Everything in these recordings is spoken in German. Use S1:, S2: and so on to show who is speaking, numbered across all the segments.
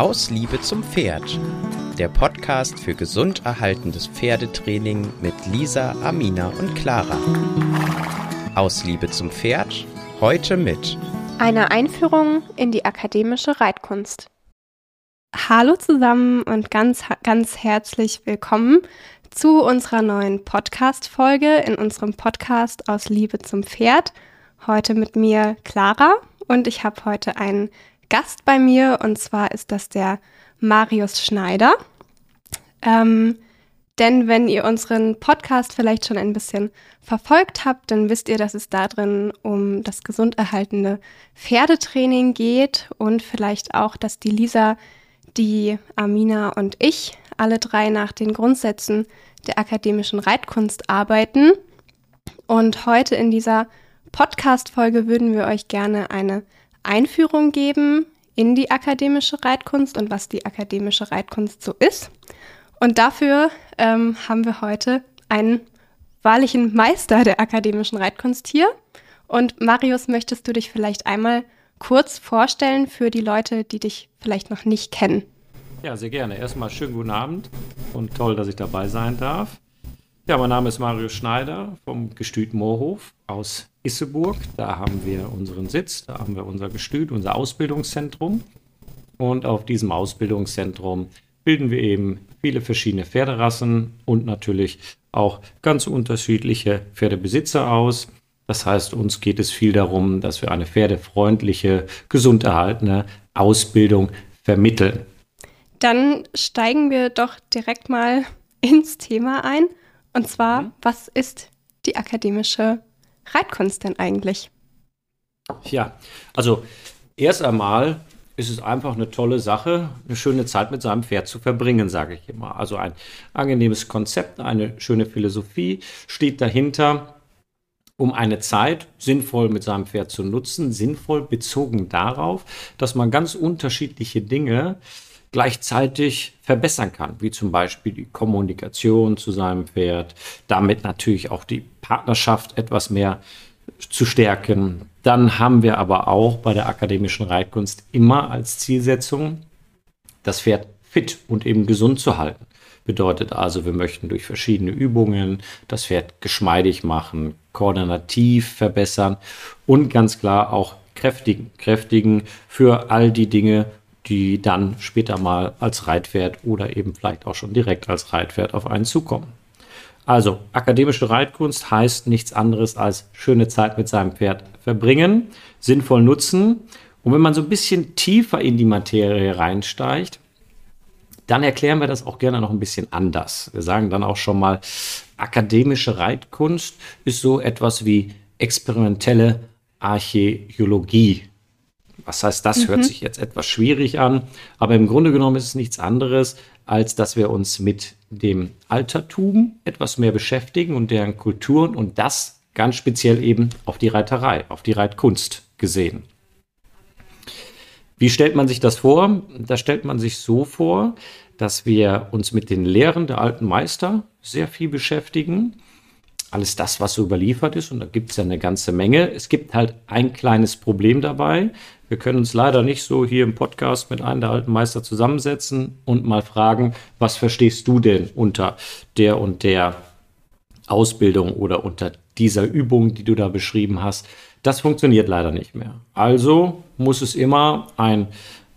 S1: Aus Liebe zum Pferd. Der Podcast für gesund erhaltendes Pferdetraining mit Lisa, Amina und Clara. Aus Liebe zum Pferd. Heute mit
S2: einer Einführung in die akademische Reitkunst. Hallo zusammen und ganz, ganz herzlich willkommen zu unserer neuen Podcast-Folge in unserem Podcast Aus Liebe zum Pferd. Heute mit mir Clara und ich habe heute einen Gast bei mir und zwar ist das der Marius Schneider. Ähm, denn wenn ihr unseren Podcast vielleicht schon ein bisschen verfolgt habt, dann wisst ihr, dass es da drin um das gesund erhaltende Pferdetraining geht und vielleicht auch, dass die Lisa, die Amina und ich alle drei nach den Grundsätzen der akademischen Reitkunst arbeiten. Und heute in dieser Podcast-Folge würden wir euch gerne eine Einführung geben in die akademische Reitkunst und was die akademische Reitkunst so ist. Und dafür ähm, haben wir heute einen wahrlichen Meister der akademischen Reitkunst hier. Und Marius, möchtest du dich vielleicht einmal kurz vorstellen für die Leute, die dich vielleicht noch nicht kennen?
S3: Ja, sehr gerne. Erstmal schönen guten Abend und toll, dass ich dabei sein darf. Ja, mein Name ist Marius Schneider vom Gestüt Moorhof aus Isseburg. Da haben wir unseren Sitz, da haben wir unser Gestüt, unser Ausbildungszentrum. Und auf diesem Ausbildungszentrum bilden wir eben viele verschiedene Pferderassen und natürlich auch ganz unterschiedliche Pferdebesitzer aus. Das heißt, uns geht es viel darum, dass wir eine pferdefreundliche, gesund erhaltene Ausbildung vermitteln.
S2: Dann steigen wir doch direkt mal ins Thema ein. Und zwar, mhm. was ist die akademische Reitkunst denn eigentlich?
S3: Ja, also erst einmal ist es einfach eine tolle Sache, eine schöne Zeit mit seinem Pferd zu verbringen, sage ich immer. Also ein angenehmes Konzept, eine schöne Philosophie steht dahinter, um eine Zeit sinnvoll mit seinem Pferd zu nutzen, sinnvoll bezogen darauf, dass man ganz unterschiedliche Dinge gleichzeitig verbessern kann, wie zum Beispiel die Kommunikation zu seinem Pferd, damit natürlich auch die Partnerschaft etwas mehr zu stärken. Dann haben wir aber auch bei der akademischen Reitkunst immer als Zielsetzung, das Pferd fit und eben gesund zu halten. Bedeutet also, wir möchten durch verschiedene Übungen das Pferd geschmeidig machen, koordinativ verbessern und ganz klar auch kräftigen. Kräftigen für all die Dinge, die dann später mal als Reitpferd oder eben vielleicht auch schon direkt als Reitpferd auf einen zukommen. Also, akademische Reitkunst heißt nichts anderes als schöne Zeit mit seinem Pferd verbringen, sinnvoll nutzen. Und wenn man so ein bisschen tiefer in die Materie reinsteigt, dann erklären wir das auch gerne noch ein bisschen anders. Wir sagen dann auch schon mal, akademische Reitkunst ist so etwas wie experimentelle Archäologie. Was heißt, das mhm. hört sich jetzt etwas schwierig an, aber im Grunde genommen ist es nichts anderes, als dass wir uns mit dem Altertum etwas mehr beschäftigen und deren Kulturen und das ganz speziell eben auf die Reiterei, auf die Reitkunst gesehen. Wie stellt man sich das vor? Da stellt man sich so vor, dass wir uns mit den Lehren der alten Meister sehr viel beschäftigen alles das, was so überliefert ist. Und da gibt es ja eine ganze Menge. Es gibt halt ein kleines Problem dabei. Wir können uns leider nicht so hier im Podcast mit einem der alten Meister zusammensetzen und mal fragen, was verstehst du denn unter der und der Ausbildung oder unter dieser Übung, die du da beschrieben hast. Das funktioniert leider nicht mehr. Also muss es immer ein,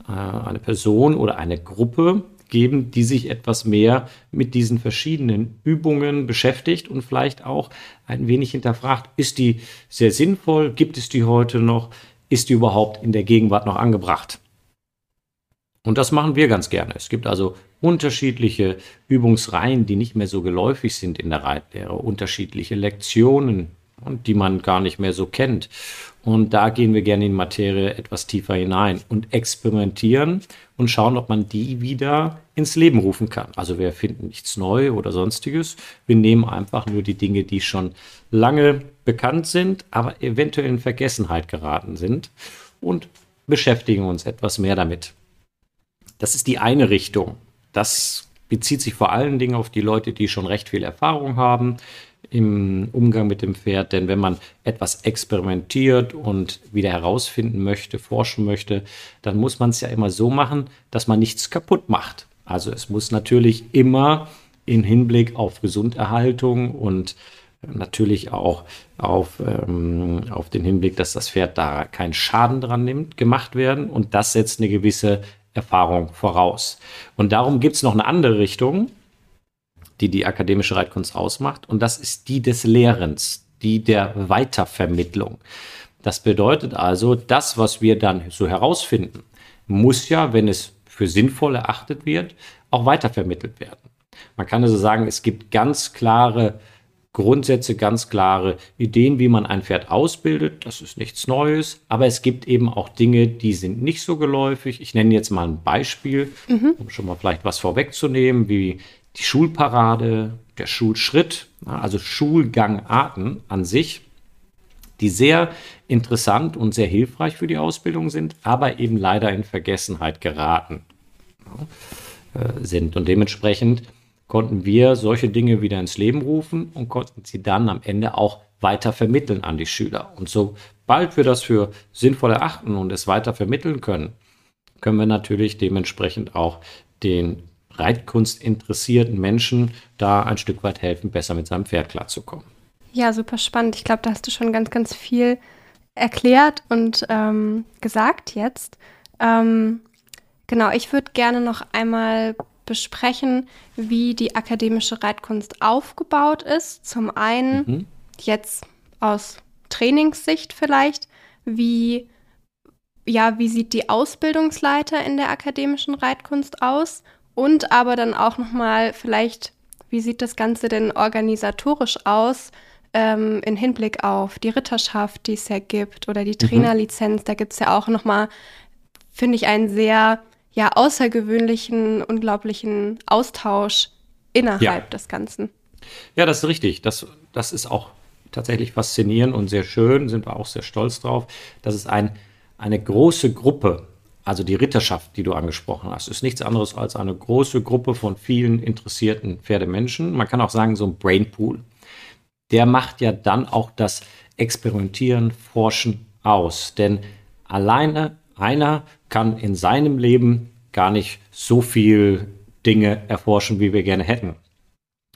S3: äh, eine Person oder eine Gruppe geben, die sich etwas mehr mit diesen verschiedenen Übungen beschäftigt und vielleicht auch ein wenig hinterfragt, ist die sehr sinnvoll, gibt es die heute noch, ist die überhaupt in der Gegenwart noch angebracht? Und das machen wir ganz gerne. Es gibt also unterschiedliche Übungsreihen, die nicht mehr so geläufig sind in der Reitlehre, unterschiedliche Lektionen, und die man gar nicht mehr so kennt. Und da gehen wir gerne in Materie etwas tiefer hinein und experimentieren und schauen, ob man die wieder ins Leben rufen kann. Also wir finden nichts neu oder sonstiges. Wir nehmen einfach nur die Dinge, die schon lange bekannt sind, aber eventuell in Vergessenheit geraten sind und beschäftigen uns etwas mehr damit. Das ist die eine Richtung. Das bezieht sich vor allen Dingen auf die Leute, die schon recht viel Erfahrung haben, im Umgang mit dem Pferd, denn wenn man etwas experimentiert und wieder herausfinden möchte, forschen möchte, dann muss man es ja immer so machen, dass man nichts kaputt macht. Also es muss natürlich immer in Hinblick auf Gesunderhaltung und natürlich auch auf, ähm, auf den Hinblick, dass das Pferd da keinen Schaden dran nimmt, gemacht werden. Und das setzt eine gewisse Erfahrung voraus. Und darum gibt es noch eine andere Richtung, die die akademische Reitkunst ausmacht. Und das ist die des Lehrens, die der Weitervermittlung. Das bedeutet also, das, was wir dann so herausfinden, muss ja, wenn es für sinnvoll erachtet wird, auch weitervermittelt werden. Man kann also sagen, es gibt ganz klare Grundsätze, ganz klare Ideen, wie man ein Pferd ausbildet. Das ist nichts Neues, aber es gibt eben auch Dinge, die sind nicht so geläufig. Ich nenne jetzt mal ein Beispiel, mhm. um schon mal vielleicht was vorwegzunehmen, wie die Schulparade, der Schulschritt, also Schulgangarten an sich, die sehr interessant und sehr hilfreich für die Ausbildung sind, aber eben leider in Vergessenheit geraten äh, sind. Und dementsprechend konnten wir solche Dinge wieder ins Leben rufen und konnten sie dann am Ende auch weiter vermitteln an die Schüler. Und sobald wir das für sinnvoll erachten und es weiter vermitteln können, können wir natürlich dementsprechend auch den Reitkunst interessierten Menschen da ein Stück weit helfen, besser mit seinem Pferd klarzukommen.
S2: Ja, super spannend. Ich glaube, da hast du schon ganz, ganz viel erklärt und ähm, gesagt jetzt. Ähm, genau, ich würde gerne noch einmal besprechen, wie die akademische Reitkunst aufgebaut ist. Zum einen mhm. jetzt aus Trainingssicht vielleicht, wie ja, wie sieht die Ausbildungsleiter in der akademischen Reitkunst aus und aber dann auch noch mal vielleicht, wie sieht das Ganze denn organisatorisch aus? Ähm, in Hinblick auf die Ritterschaft, die es ja gibt, oder die mhm. Trainerlizenz, da gibt es ja auch noch mal, finde ich, einen sehr ja außergewöhnlichen, unglaublichen Austausch innerhalb ja. des Ganzen.
S3: Ja, das ist richtig. Das, das ist auch tatsächlich faszinierend und sehr schön, sind wir auch sehr stolz drauf, dass es ein, eine große Gruppe, also die Ritterschaft, die du angesprochen hast, ist nichts anderes als eine große Gruppe von vielen interessierten Pferdemenschen. Man kann auch sagen, so ein Brainpool. Der macht ja dann auch das Experimentieren, Forschen aus. Denn alleine einer kann in seinem Leben gar nicht so viel Dinge erforschen, wie wir gerne hätten.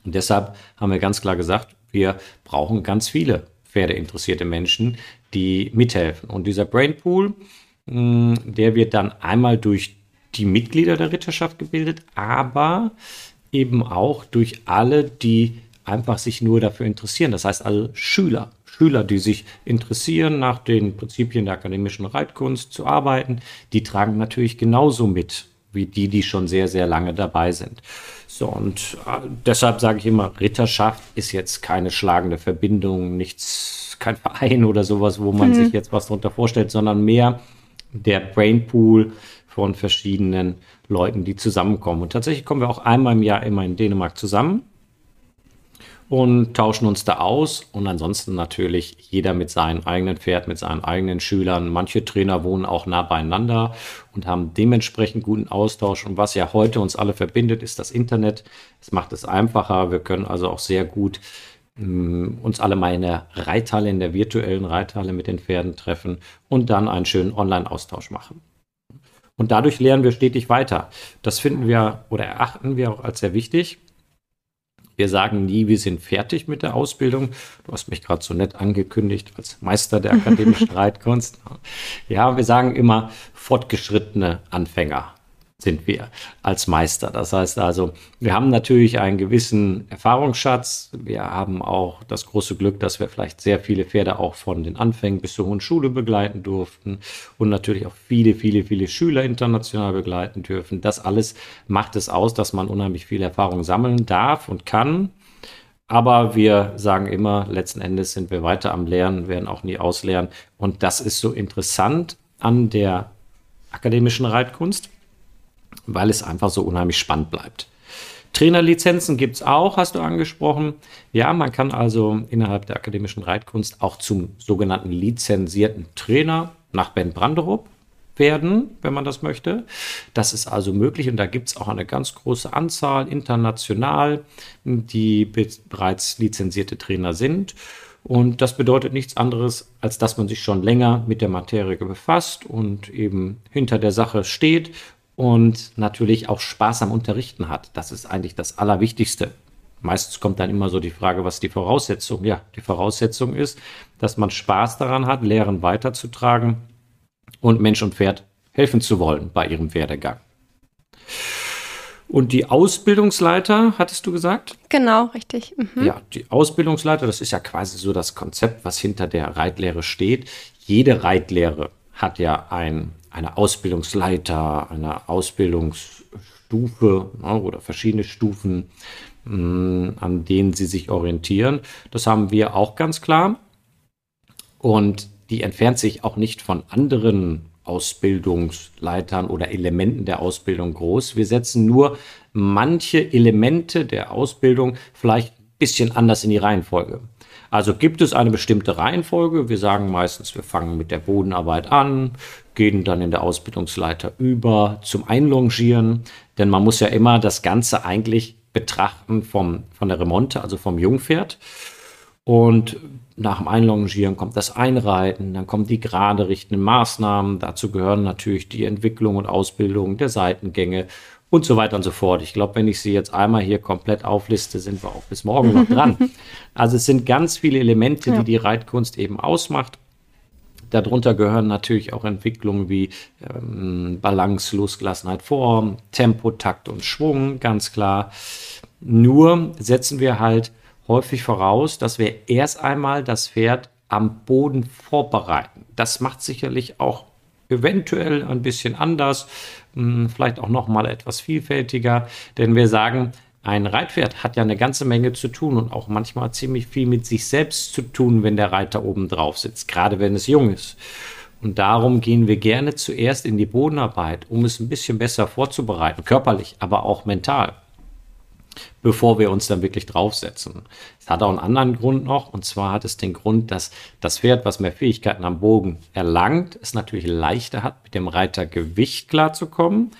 S3: Und deshalb haben wir ganz klar gesagt, wir brauchen ganz viele pferdeinteressierte Menschen, die mithelfen. Und dieser Brainpool, mm, der wird dann einmal durch die Mitglieder der Ritterschaft gebildet, aber eben auch durch alle, die einfach sich nur dafür interessieren. Das heißt also Schüler. Schüler, die sich interessieren, nach den Prinzipien der akademischen Reitkunst zu arbeiten, die tragen natürlich genauso mit wie die, die schon sehr, sehr lange dabei sind. So, und äh, deshalb sage ich immer, Ritterschaft ist jetzt keine schlagende Verbindung, nichts, kein Verein oder sowas, wo man mhm. sich jetzt was darunter vorstellt, sondern mehr der Brainpool von verschiedenen Leuten, die zusammenkommen. Und tatsächlich kommen wir auch einmal im Jahr immer in Dänemark zusammen und tauschen uns da aus. Und ansonsten natürlich jeder mit seinem eigenen Pferd, mit seinen eigenen Schülern. Manche Trainer wohnen auch nah beieinander und haben dementsprechend guten Austausch. Und was ja heute uns alle verbindet, ist das Internet. Es macht es einfacher. Wir können also auch sehr gut mm, uns alle mal in der Reithalle, in der virtuellen Reithalle mit den Pferden treffen und dann einen schönen Online-Austausch machen. Und dadurch lernen wir stetig weiter. Das finden wir oder erachten wir auch als sehr wichtig. Wir sagen nie, wir sind fertig mit der Ausbildung. Du hast mich gerade so nett angekündigt als Meister der akademischen Reitkunst. Ja, wir sagen immer fortgeschrittene Anfänger sind wir als Meister. Das heißt also, wir haben natürlich einen gewissen Erfahrungsschatz. Wir haben auch das große Glück, dass wir vielleicht sehr viele Pferde auch von den Anfängen bis zur hohen Schule begleiten durften und natürlich auch viele, viele, viele Schüler international begleiten dürfen. Das alles macht es aus, dass man unheimlich viel Erfahrung sammeln darf und kann. Aber wir sagen immer, letzten Endes sind wir weiter am Lernen, werden auch nie auslernen. Und das ist so interessant an der akademischen Reitkunst weil es einfach so unheimlich spannend bleibt. Trainerlizenzen gibt es auch, hast du angesprochen. Ja, man kann also innerhalb der akademischen Reitkunst auch zum sogenannten lizenzierten Trainer nach Ben Branderup werden, wenn man das möchte. Das ist also möglich und da gibt es auch eine ganz große Anzahl international, die bereits lizenzierte Trainer sind. Und das bedeutet nichts anderes, als dass man sich schon länger mit der Materie befasst und eben hinter der Sache steht und natürlich auch Spaß am Unterrichten hat. Das ist eigentlich das Allerwichtigste. Meistens kommt dann immer so die Frage, was die Voraussetzung? Ja, die Voraussetzung ist, dass man Spaß daran hat, Lehren weiterzutragen und Mensch und Pferd helfen zu wollen bei ihrem Werdegang. Und die Ausbildungsleiter, hattest du gesagt?
S2: Genau, richtig.
S3: Mhm. Ja, die Ausbildungsleiter, das ist ja quasi so das Konzept, was hinter der Reitlehre steht. Jede Reitlehre hat ja ein, eine Ausbildungsleiter, eine Ausbildungsstufe ne, oder verschiedene Stufen, mm, an denen sie sich orientieren. Das haben wir auch ganz klar. Und die entfernt sich auch nicht von anderen Ausbildungsleitern oder Elementen der Ausbildung groß. Wir setzen nur manche Elemente der Ausbildung vielleicht ein bisschen anders in die Reihenfolge. Also gibt es eine bestimmte Reihenfolge. Wir sagen meistens, wir fangen mit der Bodenarbeit an, gehen dann in der Ausbildungsleiter über zum Einlongieren, denn man muss ja immer das Ganze eigentlich betrachten vom, von der Remonte, also vom Jungpferd. Und nach dem Einlongieren kommt das Einreiten, dann kommen die gerade richtenden Maßnahmen. Dazu gehören natürlich die Entwicklung und Ausbildung der Seitengänge und so weiter und so fort. Ich glaube, wenn ich sie jetzt einmal hier komplett aufliste, sind wir auch bis morgen noch dran. Also es sind ganz viele Elemente, die die Reitkunst eben ausmacht. Darunter gehören natürlich auch Entwicklungen wie ähm, Balance, Losgelassenheit, Form, Tempo, Takt und Schwung, ganz klar. Nur setzen wir halt häufig voraus, dass wir erst einmal das Pferd am Boden vorbereiten. Das macht sicherlich auch eventuell ein bisschen anders, vielleicht auch noch mal etwas vielfältiger, denn wir sagen, ein Reitpferd hat ja eine ganze Menge zu tun und auch manchmal ziemlich viel mit sich selbst zu tun, wenn der Reiter oben drauf sitzt, gerade wenn es jung ist. Und darum gehen wir gerne zuerst in die Bodenarbeit, um es ein bisschen besser vorzubereiten, körperlich, aber auch mental bevor wir uns dann wirklich draufsetzen. Es hat auch einen anderen Grund noch, und zwar hat es den Grund, dass das Pferd, was mehr Fähigkeiten am Bogen erlangt, es natürlich leichter hat, mit dem Reitergewicht klarzukommen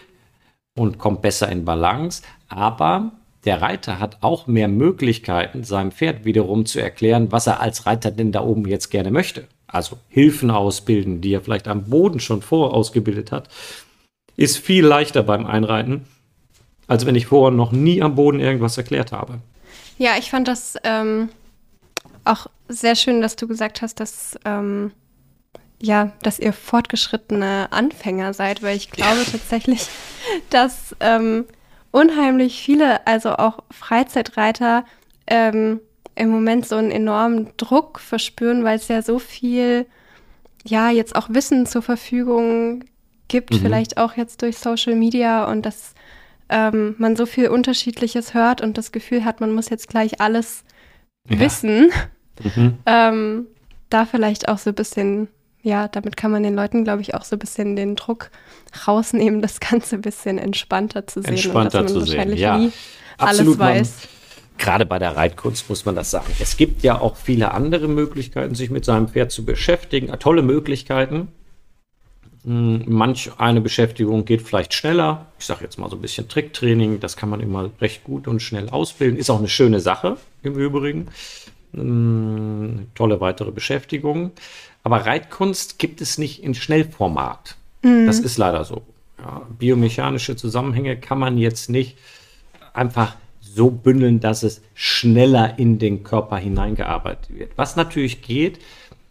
S3: und kommt besser in Balance, aber der Reiter hat auch mehr Möglichkeiten, seinem Pferd wiederum zu erklären, was er als Reiter denn da oben jetzt gerne möchte. Also Hilfen ausbilden, die er vielleicht am Boden schon vorausgebildet hat, ist viel leichter beim Einreiten, als wenn ich vorher noch nie am Boden irgendwas erklärt habe.
S2: Ja, ich fand das ähm, auch sehr schön, dass du gesagt hast, dass, ähm, ja, dass ihr fortgeschrittene Anfänger seid, weil ich glaube ja. tatsächlich, dass ähm, unheimlich viele, also auch Freizeitreiter, ähm, im Moment so einen enormen Druck verspüren, weil es ja so viel, ja, jetzt auch Wissen zur Verfügung gibt, mhm. vielleicht auch jetzt durch Social Media und das ähm, man so viel Unterschiedliches hört und das Gefühl hat, man muss jetzt gleich alles ja. wissen. Mhm. Ähm, da vielleicht auch so ein bisschen, ja, damit kann man den Leuten, glaube ich, auch so ein bisschen den Druck rausnehmen, das Ganze ein bisschen entspannter zu sehen.
S3: Entspannter und dass man zu wahrscheinlich sehen, ja. Nie Absolut, alles weiß. Man, gerade bei der Reitkunst muss man das sagen. Es gibt ja auch viele andere Möglichkeiten, sich mit seinem Pferd zu beschäftigen. Tolle Möglichkeiten. Hm, manch eine Beschäftigung geht vielleicht schneller. Ich sage jetzt mal so ein bisschen Tricktraining. Das kann man immer recht gut und schnell ausbilden. Ist auch eine schöne Sache im Übrigen. Hm, tolle weitere Beschäftigung. Aber Reitkunst gibt es nicht in Schnellformat. Mhm. Das ist leider so. Ja, biomechanische Zusammenhänge kann man jetzt nicht einfach so bündeln, dass es schneller in den Körper hineingearbeitet wird. Was natürlich geht,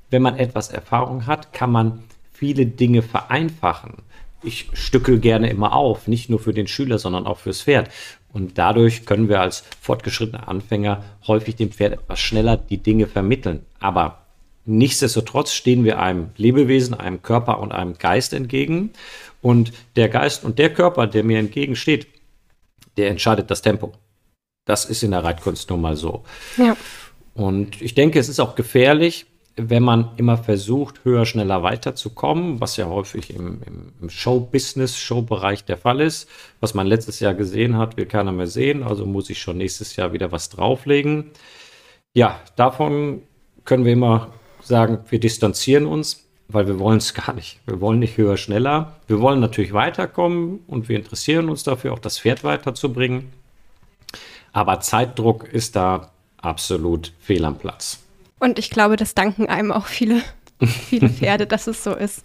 S3: wenn man etwas Erfahrung hat, kann man viele Dinge vereinfachen. Ich stückel gerne immer auf, nicht nur für den Schüler, sondern auch fürs Pferd. Und dadurch können wir als fortgeschrittene Anfänger häufig dem Pferd etwas schneller die Dinge vermitteln. Aber nichtsdestotrotz stehen wir einem Lebewesen, einem Körper und einem Geist entgegen. Und der Geist und der Körper, der mir entgegensteht, der entscheidet das Tempo. Das ist in der Reitkunst nun mal so. Ja. Und ich denke, es ist auch gefährlich, wenn man immer versucht, höher, schneller weiterzukommen, was ja häufig im, im, Show-Business, Show-Bereich der Fall ist, was man letztes Jahr gesehen hat, will keiner mehr sehen, also muss ich schon nächstes Jahr wieder was drauflegen. Ja, davon können wir immer sagen, wir distanzieren uns. weil wir wollen es gar nicht. Wir wollen nicht höher, schneller. Wir wollen natürlich weiterkommen und wir interessieren uns dafür, auch das Pferd weiterzubringen. Aber Zeitdruck ist da absolut fehl am Platz.
S2: Und ich glaube, das danken einem auch viele, viele Pferde, dass es so ist.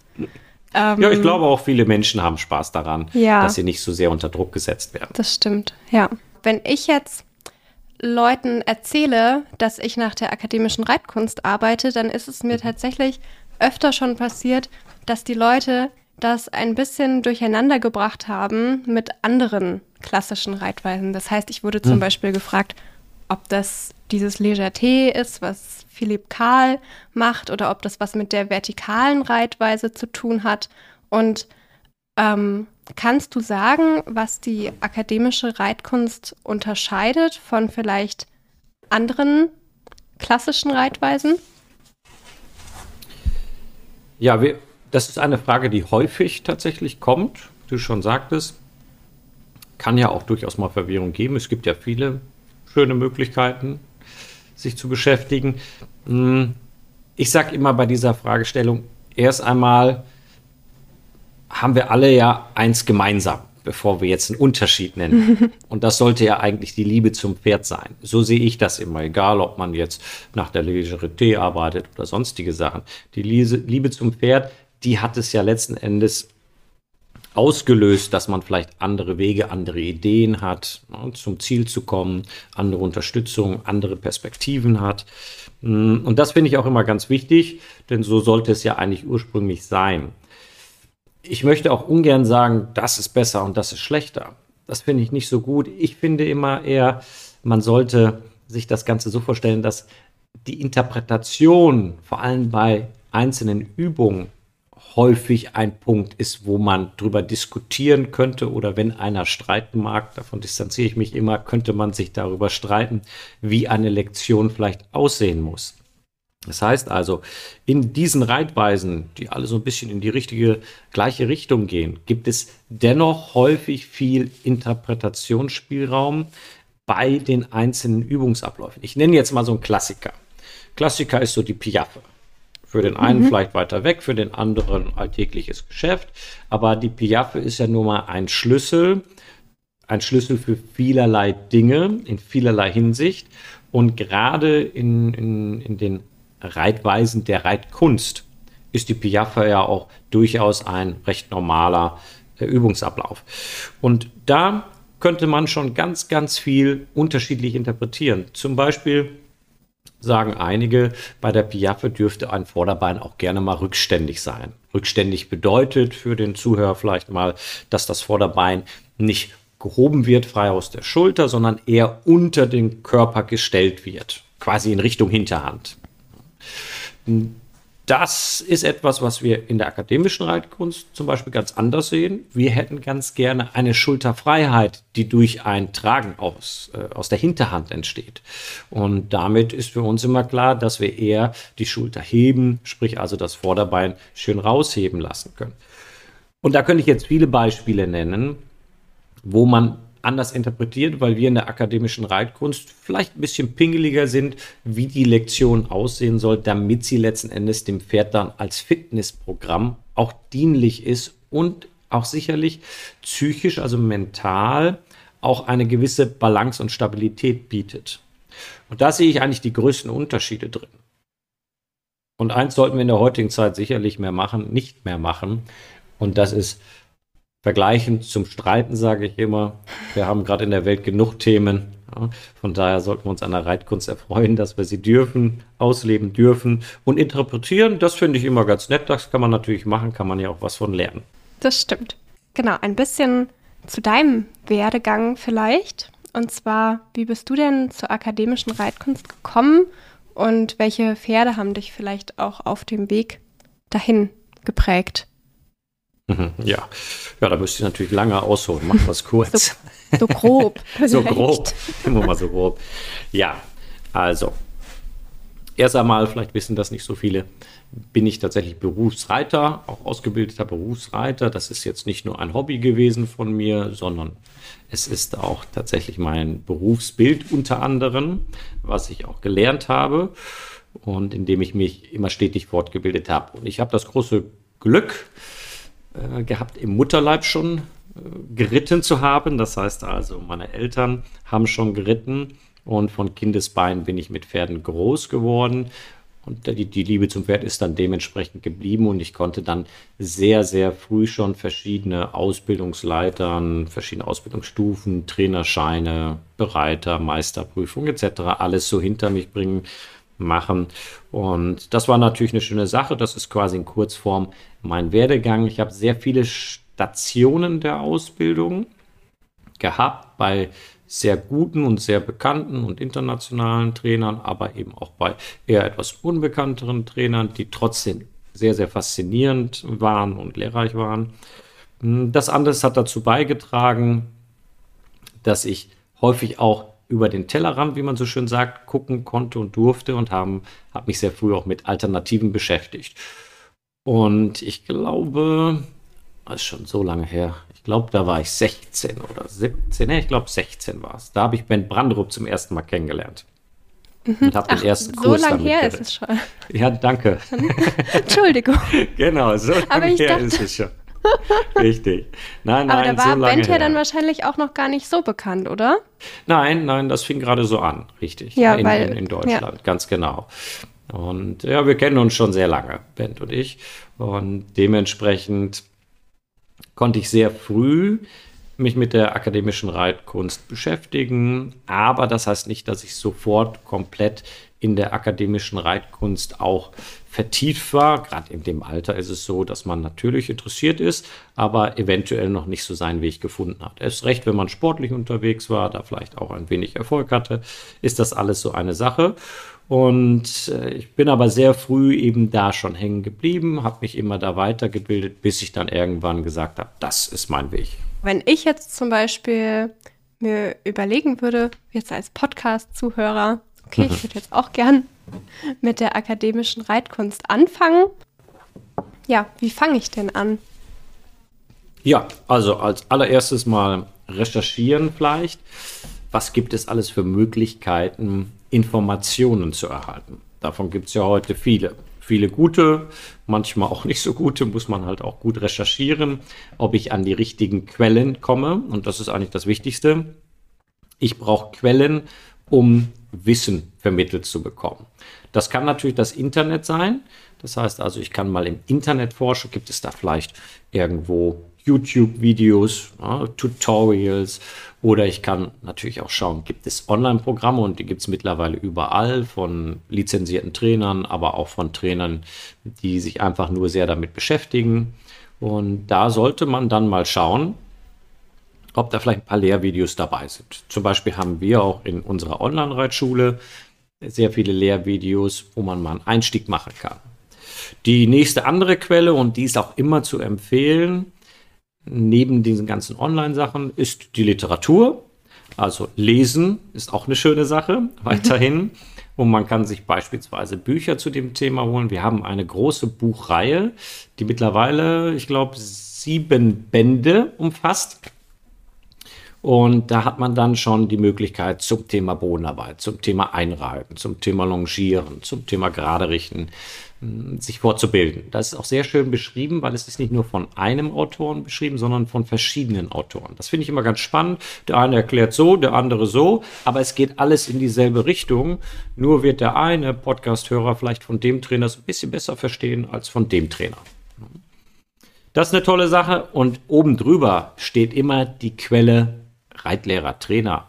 S3: Ähm, ja, ich glaube auch viele Menschen haben Spaß daran, ja, dass sie nicht so sehr unter Druck gesetzt werden.
S2: Das stimmt, ja. Wenn ich jetzt Leuten erzähle, dass ich nach der akademischen Reitkunst arbeite, dann ist es mir tatsächlich öfter schon passiert, dass die Leute das ein bisschen durcheinander gebracht haben mit anderen klassischen Reitweisen. Das heißt, ich wurde zum hm. Beispiel gefragt, ob das dieses Legerté ist, was Philipp Karl macht, oder ob das was mit der vertikalen Reitweise zu tun hat. Und ähm, kannst du sagen, was die akademische Reitkunst unterscheidet von vielleicht anderen klassischen Reitweisen?
S3: Ja, wir, das ist eine Frage, die häufig tatsächlich kommt. Du schon sagtest, kann ja auch durchaus mal Verwirrung geben. Es gibt ja viele schöne Möglichkeiten, sich zu beschäftigen. Hm, ich sage immer bei dieser Fragestellung, erst einmal haben wir alle ja eins gemeinsam, bevor wir jetzt einen Unterschied nennen. Und das sollte ja eigentlich die Liebe zum Pferd sein. So sehe ich das immer, egal ob man jetzt nach der Legerité arbeitet oder sonstige Sachen. Die Liebe zum Pferd, die hat es ja letzten Endes ausgelöst, dass man vielleicht andere Wege, andere Ideen hat, ne, zum Ziel zu kommen, andere Unterstützung, andere Perspektiven hat. Mm, und das finde ich auch immer ganz wichtig, denn so sollte es ja eigentlich ursprünglich sein. Ich möchte auch ungern sagen, das ist besser und das ist schlechter. Das finde ich nicht so gut. Ich finde immer eher, man sollte sich das Ganze so vorstellen, dass die Interpretation vor allem bei einzelnen Übungen häufig ein Punkt ist, wo man drüber diskutieren könnte oder wenn einer streiten mag, davon distanziere ich mich immer, könnte man sich darüber streiten, wie eine Lektion vielleicht aussehen muss. Das heißt also, in diesen Reitweisen, die alle so ein bisschen in die richtige, gleiche Richtung gehen, gibt es dennoch häufig viel Interpretationsspielraum bei den einzelnen Übungsabläufen. Ich nenne jetzt mal so einen Klassiker. Klassiker ist so die Piaffe. Für den einen mhm. vielleicht weiter weg, für den anderen alltägliches Geschäft. Aber die Piaffe ist ja nur mal ein Schlüssel, ein Schlüssel für vielerlei Dinge, in vielerlei Hinsicht. Und gerade in, in, in den Reitweisen der Reitkunst ist die Piaffe ja auch durchaus ein recht normaler äh, Übungsablauf. Und da könnte man schon ganz, ganz viel unterschiedlich interpretieren. Zum Beispiel sagen einige, bei der Piaffe dürfte ein Vorderbein auch gerne mal rückständig sein. Rückständig bedeutet für den Zuhörer vielleicht mal, dass das Vorderbein nicht gehoben wird frei aus der Schulter, sondern eher unter den Körper gestellt wird, quasi in Richtung Hinterhand. Das ist etwas, was wir in der akademischen Reitkunst zum Beispiel ganz anders sehen. Wir hätten ganz gerne eine Schulterfreiheit, die durch ein Tragen aus, äh, aus der Hinterhand entsteht. Und damit ist für uns immer klar, dass wir eher die Schulter heben, sprich also das Vorderbein schön rausheben lassen können. Und da könnte ich jetzt viele Beispiele nennen, wo man anders interpretiert, weil wir in der akademischen Reitkunst vielleicht ein bisschen pingeliger sind, wie die Lektion aussehen soll, damit sie letzten Endes dem Pferd dann als Fitnessprogramm auch dienlich ist und auch sicherlich psychisch, also mental, auch eine gewisse Balance und Stabilität bietet. Und da sehe ich eigentlich die größten Unterschiede drin. Und eins sollten wir in der heutigen Zeit sicherlich mehr machen, nicht mehr machen. Und das ist Vergleichen zum Streiten, sage ich immer. Wir haben gerade in der Welt genug Themen. Ja, von daher sollten wir uns an der Reitkunst erfreuen, dass wir sie dürfen, ausleben dürfen und interpretieren. Das finde ich immer ganz nett. Das kann man natürlich machen, kann man ja auch was von lernen.
S2: Das stimmt. Genau, ein bisschen zu deinem Werdegang vielleicht. Und zwar, wie bist du denn zur akademischen Reitkunst gekommen und welche Pferde haben dich vielleicht auch auf dem Weg dahin geprägt?
S3: Mhm, ja. ja, da müsste ich natürlich lange ausholen. Mach was kurz.
S2: So, so grob.
S3: so grob. Immer mal so grob. Ja, also. Erst einmal, vielleicht wissen das nicht so viele, bin ich tatsächlich Berufsreiter, auch ausgebildeter Berufsreiter. Das ist jetzt nicht nur ein Hobby gewesen von mir, sondern es ist auch tatsächlich mein Berufsbild unter anderem, was ich auch gelernt habe. und in dem ich mich immer stetig fortgebildet habe. Und ich habe das große Glück äh, gehabt, im Mutterleib schon äh, geritten zu haben. Das heißt also, meine Eltern haben schon geritten und von Kindesbein bin ich mit Pferden groß geworden und die, die Liebe zum Pferd ist dann dementsprechend geblieben und ich konnte dann sehr, sehr früh schon verschiedene Ausbildungsleitern, verschiedene Ausbildungsstufen, Trainerscheine, Bereiter, Meisterprüfung etc. alles so hinter mich bringen, machen. Und das war natürlich eine schöne Sache. Das ist quasi in Kurzform mein Werdegang. Ich habe sehr viele Stationen der Ausbildung gehabt bei sehr guten und sehr bekannten und internationalen Trainern, aber eben auch bei eher etwas unbekannteren Trainern, die trotzdem sehr, sehr faszinierend waren und lehrreich waren. Das alles hat dazu beigetragen, dass ich häufig auch über den Tellerrand, wie man so schön sagt, gucken konnte und durfte und habe hab mich sehr früh auch mit Alternativen beschäftigt. Und ich glaube, das ist schon so lange her. Ich glaube, da war ich 16 oder 17. Ne, ich glaube 16 war es. Da habe ich Ben Branderup zum ersten Mal kennengelernt.
S2: Mhm. Und habe den ersten so Kurs So lange her ist es schon.
S3: Ja, danke.
S2: Entschuldigung.
S3: genau, so lange her ist es schon. Richtig.
S2: Nein, nein, Aber da war so Bent ja dann wahrscheinlich auch noch gar nicht so bekannt, oder?
S3: Nein, nein, das fing gerade so an, richtig.
S2: Ja,
S3: in,
S2: weil,
S3: in, in Deutschland, ja. ganz genau. Und ja, wir kennen uns schon sehr lange, Bent und ich. Und dementsprechend konnte ich sehr früh mich mit der akademischen Reitkunst beschäftigen, aber das heißt nicht, dass ich sofort komplett in der akademischen Reitkunst auch vertieft war. Gerade in dem Alter ist es so, dass man natürlich interessiert ist, aber eventuell noch nicht so seinen Weg gefunden hat. Erst recht, wenn man sportlich unterwegs war, da vielleicht auch ein wenig Erfolg hatte, ist das alles so eine Sache. Und äh, ich bin aber sehr früh eben da schon hängen geblieben, habe mich immer da weitergebildet, bis ich dann irgendwann gesagt habe, das ist mein Weg.
S2: Wenn ich jetzt zum Beispiel mir überlegen würde, jetzt als Podcast-Zuhörer, okay, ich würde jetzt auch gern mit der akademischen Reitkunst anfangen. Ja, wie fange ich denn an?
S3: Ja, also als allererstes mal recherchieren vielleicht. Was gibt es alles für Möglichkeiten, Informationen zu erhalten? Davon gibt es ja heute viele. Viele gute, manchmal auch nicht so gute, muss man halt auch gut recherchieren, ob ich an die richtigen Quellen komme. Und das ist eigentlich das Wichtigste. Ich brauche Quellen, um Wissen vermittelt zu bekommen. Das kann natürlich das Internet sein. Das heißt also, ich kann mal im Internet forschen. Gibt es da vielleicht irgendwo YouTube-Videos, ja, Tutorials oder ich kann natürlich auch schauen, gibt es Online-Programme und die gibt es mittlerweile überall von lizenzierten Trainern, aber auch von Trainern, die sich einfach nur sehr damit beschäftigen. Und da sollte man dann mal schauen, ob da vielleicht ein paar Lehrvideos dabei sind. Zum Beispiel haben wir auch in unserer Online-Reitschule sehr viele Lehrvideos, wo man mal einen Einstieg machen kann. Die nächste andere Quelle, und die ist auch immer zu empfehlen, neben diesen ganzen Online-Sachen, ist die Literatur. Also lesen ist auch eine schöne Sache, weiterhin. Und man kann sich beispielsweise Bücher zu dem Thema holen. Wir haben eine große Buchreihe, die mittlerweile, ich glaube, sieben Bände umfasst. Und da hat man dann schon die Möglichkeit zum Thema Bodenarbeit, zum Thema Einreiten, zum Thema Longieren, zum Thema Gerade richten, hm, sich fortzubilden. Das ist auch sehr schön beschrieben, weil es ist nicht nur von einem Autoren beschrieben, sondern von verschiedenen Autoren. Das finde ich immer ganz spannend. Der eine erklärt so, der andere so, aber es geht alles in dieselbe Richtung. Nur wird der eine Podcast-Hörer vielleicht von dem Trainer so ein bisschen besser verstehen als von dem Trainer. Das ist eine tolle Sache und oben drüber steht immer die Quelle Reitlehrer, Trainer,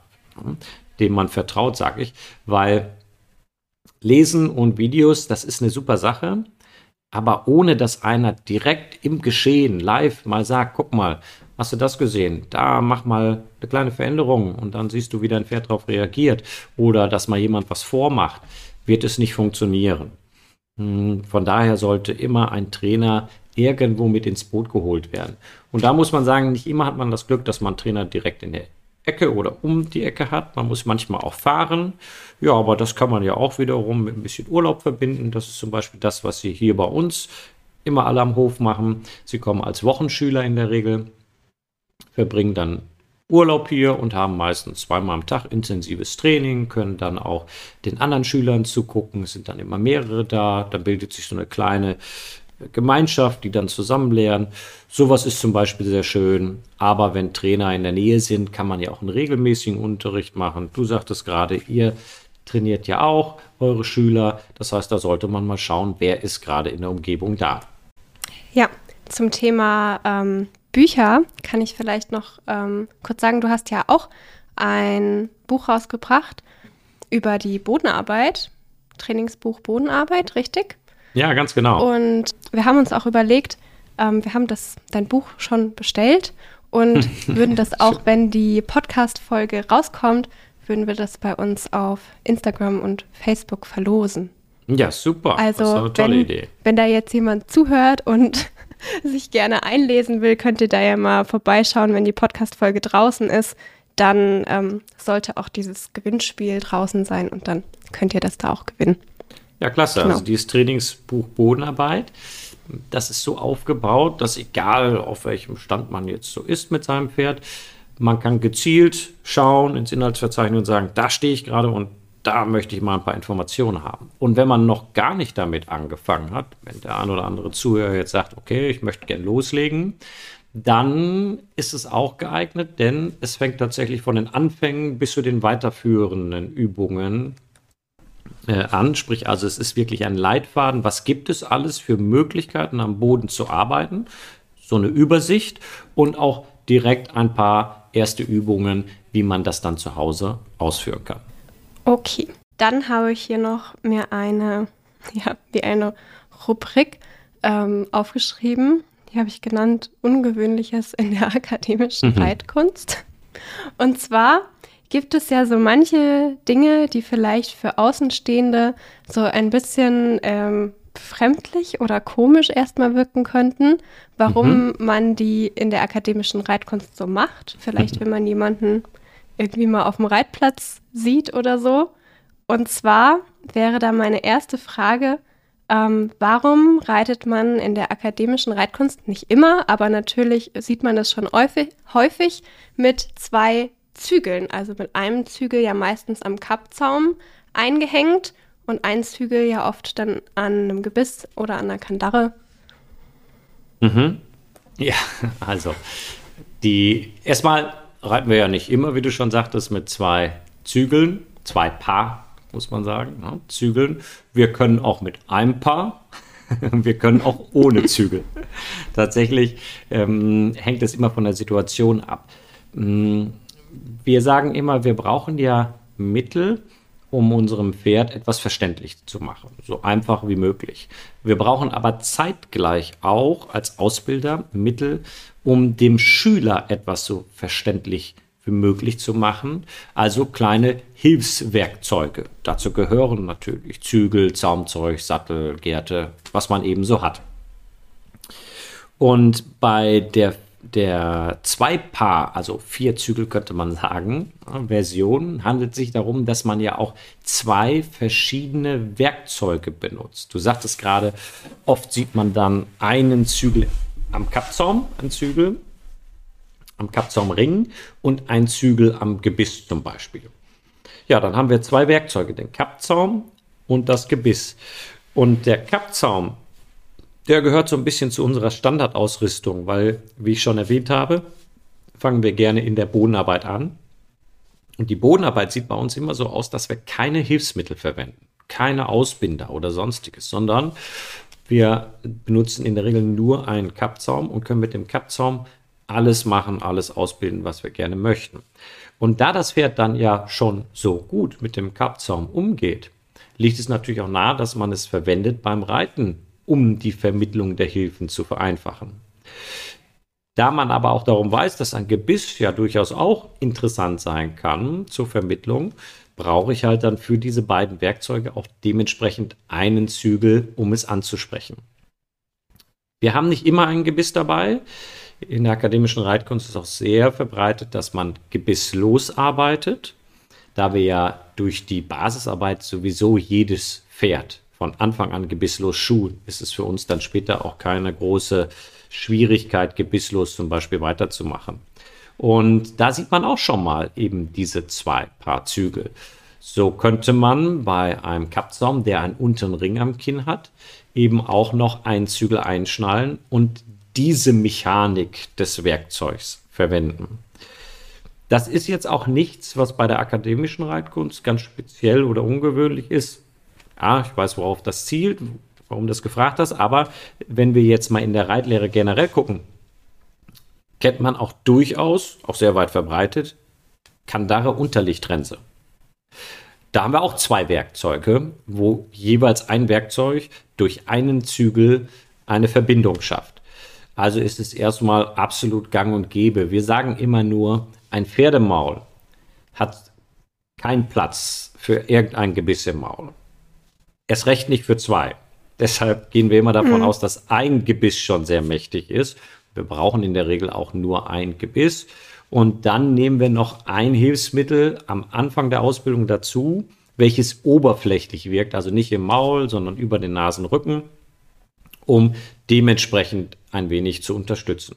S3: dem man vertraut, sage ich, weil Lesen und Videos, das ist eine super Sache, aber ohne dass einer direkt im Geschehen live mal sagt, guck mal, hast du das gesehen? Da mach mal eine kleine Veränderung und dann siehst du, wie dein Pferd darauf reagiert oder dass mal jemand was vormacht, wird es nicht funktionieren. Hm, von daher sollte immer ein Trainer irgendwo mit ins Boot geholt werden. Und da muss man sagen, nicht immer hat man das Glück, dass man Trainer direkt in der Ecke oder um die Ecke hat. Man muss manchmal auch fahren. Ja, aber das kann man ja auch wiederum mit ein bisschen Urlaub verbinden. Das ist zum Beispiel das, was sie hier bei uns immer alle am Hof machen. Sie kommen als Wochenschüler in der Regel, verbringen dann Urlaub hier und haben meistens zweimal am Tag intensives Training, können dann auch den anderen Schülern zugucken, sind dann immer mehrere da, da bildet sich so eine kleine Gemeinschaft, die dann zusammen lernen. Sowas ist zum Beispiel sehr schön. Aber wenn Trainer in der Nähe sind, kann man ja auch einen regelmäßigen Unterricht machen. Du sagtest gerade, ihr trainiert ja auch eure Schüler. Das heißt, da sollte man mal schauen, wer ist gerade in der Umgebung da.
S2: Ja, zum Thema ähm, Bücher kann ich vielleicht noch ähm, kurz sagen, du hast ja auch ein Buch rausgebracht über die Bodenarbeit, Trainingsbuch Bodenarbeit, richtig?
S3: Ja, ganz genau.
S2: Und wir haben uns auch überlegt, ähm, wir haben das, dein Buch schon bestellt und würden das auch, wenn die Podcast-Folge rauskommt, würden wir das bei uns auf Instagram und Facebook verlosen.
S3: Ja, super.
S2: Also, das ist eine tolle wenn, Idee. Wenn da jetzt jemand zuhört und sich gerne einlesen will, könnt ihr da ja mal vorbeischauen, wenn die Podcast-Folge draußen ist. Dann ähm, sollte auch dieses Gewinnspiel draußen sein und dann könnt ihr das da auch gewinnen.
S3: Ja, klasse. Genau. Also dieses Trainingsbuch Bodenarbeit, das ist so aufgebaut, dass egal auf welchem Stand man jetzt so ist mit seinem Pferd, man kann gezielt schauen ins Inhaltsverzeichnis und sagen, da stehe ich gerade und da möchte ich mal ein paar Informationen haben. Und wenn man noch gar nicht damit angefangen hat, wenn der ein oder andere Zuhörer jetzt sagt, okay, ich möchte gerne loslegen, dann ist es auch geeignet, denn es fängt tatsächlich von den Anfängen bis zu den weiterführenden Übungen an. Sprich, also es ist wirklich ein Leitfaden. Was gibt es alles für Möglichkeiten am Boden zu arbeiten? So eine Übersicht und auch direkt ein paar erste Übungen, wie man das dann zu Hause ausführen kann.
S2: Okay, dann habe ich hier noch mir eine, ja, wie eine Rubrik ähm, aufgeschrieben. Die habe ich genannt Ungewöhnliches in der akademischen mhm. Reitkunst. Und zwar gibt es ja so manche Dinge, die vielleicht für Außenstehende so ein bisschen ähm, fremdlich oder komisch erstmal wirken könnten, warum mhm. man die in der akademischen Reitkunst so macht. Vielleicht, wenn man jemanden irgendwie mal auf dem Reitplatz sieht oder so. Und zwar wäre da meine erste Frage, ähm, warum reitet man in der akademischen Reitkunst nicht immer, aber natürlich sieht man das schon häufig, häufig mit zwei Zügeln, also mit einem Zügel ja meistens am Kappzaum eingehängt und ein Zügel ja oft dann an einem Gebiss oder an einer Kandare.
S3: Mhm. Ja, also die erstmal reiten wir ja nicht immer, wie du schon sagtest, mit zwei Zügeln, zwei Paar, muss man sagen, ja, Zügeln. Wir können auch mit einem Paar, wir können auch ohne Zügel. Tatsächlich ähm, hängt es immer von der Situation ab. Wir sagen immer, wir brauchen ja Mittel, um unserem Pferd etwas verständlich zu machen, so einfach wie möglich. Wir brauchen aber zeitgleich auch als Ausbilder Mittel, um dem Schüler etwas so verständlich wie möglich zu machen. Also kleine Hilfswerkzeuge. Dazu gehören natürlich Zügel, Zaumzeug, Sattel, Gerte, was man eben so hat. Und bei der der Zwei-Paar, also vier Zügel könnte man sagen, Version handelt sich darum, dass man ja auch zwei verschiedene Werkzeuge benutzt. Du sagtest gerade, oft sieht man dann einen Zügel am Kappzaum, ein Zügel am Kappzaumring und ein Zügel am Gebiss zum Beispiel. Ja, dann haben wir zwei Werkzeuge, den Kappzaum und das Gebiss. Und der Kappzaum, der gehört so ein bisschen zu unserer Standardausrüstung, weil, wie ich schon erwähnt habe, fangen wir gerne in der Bodenarbeit an. Und die Bodenarbeit sieht bei uns immer so aus, dass wir keine Hilfsmittel verwenden, keine Ausbinder oder sonstiges, sondern wir benutzen in der Regel nur einen Kappzaum und können mit dem Kappzaum alles machen, alles ausbilden, was wir gerne möchten. Und da das Pferd dann ja schon so gut mit dem Kappzaum umgeht, liegt es natürlich auch nahe, dass man es verwendet beim Reiten, um die Vermittlung der Hilfen zu vereinfachen. Da man aber auch darum weiß, dass ein Gebiss ja durchaus auch interessant sein kann zur Vermittlung, brauche ich halt dann für diese beiden Werkzeuge auch dementsprechend einen Zügel, um es anzusprechen. Wir haben nicht immer ein Gebiss dabei. In der akademischen Reitkunst ist auch sehr verbreitet, dass man gebisslos arbeitet, da wir ja durch die Basisarbeit sowieso jedes Pferd von Anfang an gebisslos schulen, ist es für uns dann später auch keine große Schwierigkeit, gebisslos zum Beispiel weiterzumachen. Und da sieht man auch schon mal eben diese zwei Paar Zügel. So könnte man bei einem Kappsaum, der einen unteren Ring am Kinn hat, eben auch noch einen Zügel einschnallen und diese Mechanik des Werkzeugs verwenden. Das ist jetzt auch nichts, was bei der akademischen Reitkunst ganz speziell oder ungewöhnlich ist. Ja, ich weiß, worauf das zielt, warum du das gefragt hast, aber wenn wir jetzt mal in der Reitlehre generell gucken, kennt man auch durchaus, auch sehr weit verbreitet, Kandare Unterlichtrense. Da haben wir auch zwei Werkzeuge, wo jeweils ein Werkzeug durch einen Zügel eine Verbindung schafft. Also ist es erstmal absolut gang und gäbe. Wir sagen immer nur, ein Pferdemaul hat keinen Platz für irgendein Gebiss im Maul. Erst recht nicht für zwei. Deshalb gehen wir immer davon mhm. aus, dass ein Gebiss schon sehr mächtig ist. Wir brauchen in der Regel auch nur ein Gebiss. Und dann nehmen wir noch ein Hilfsmittel am Anfang der Ausbildung dazu, welches oberflächlich wirkt, also nicht im Maul, sondern über den Nasenrücken, um dementsprechend ein wenig zu unterstützen.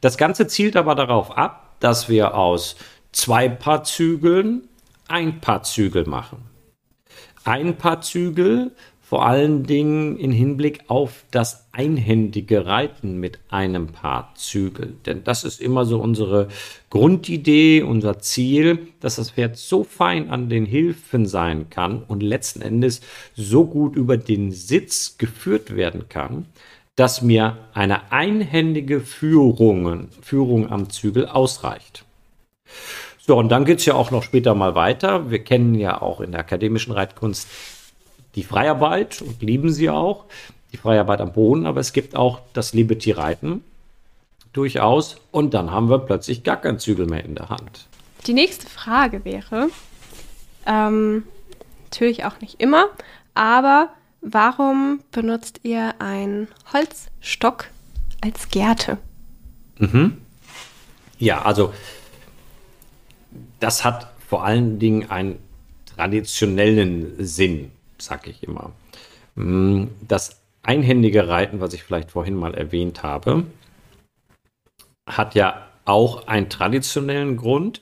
S3: Das Ganze zielt aber darauf ab, dass wir aus zwei Paar Zügeln ein Paar Zügel machen. Ein Paar Zügel vor allen Dingen in Hinblick auf das einhändige Reiten mit einem Paar Zügel. Denn das ist immer so unsere Grundidee, unser Ziel, dass das Pferd so fein an den Hilfen sein kann und letzten Endes so gut über den Sitz geführt werden kann, dass mir eine einhändige Führung, Führung am Zügel ausreicht. So, und dann geht es ja auch noch später mal weiter. Wir kennen ja auch in der akademischen Reitkunst die Freiarbeit und lieben sie auch, die Freiarbeit am Boden, aber es gibt auch das Liberty-Reiten durchaus und dann haben wir plötzlich gar kein Zügel mehr in der Hand.
S2: Die nächste Frage wäre, ähm, natürlich auch nicht immer, aber warum benutzt ihr einen Holzstock als Gerte?
S3: Mhm. Ja, also das hat vor allen Dingen einen traditionellen Sinn sag ich immer. Mm, das einhändige Reiten, was ich vielleicht vorhin mal erwähnt habe, hat ja auch einen traditionellen Grund,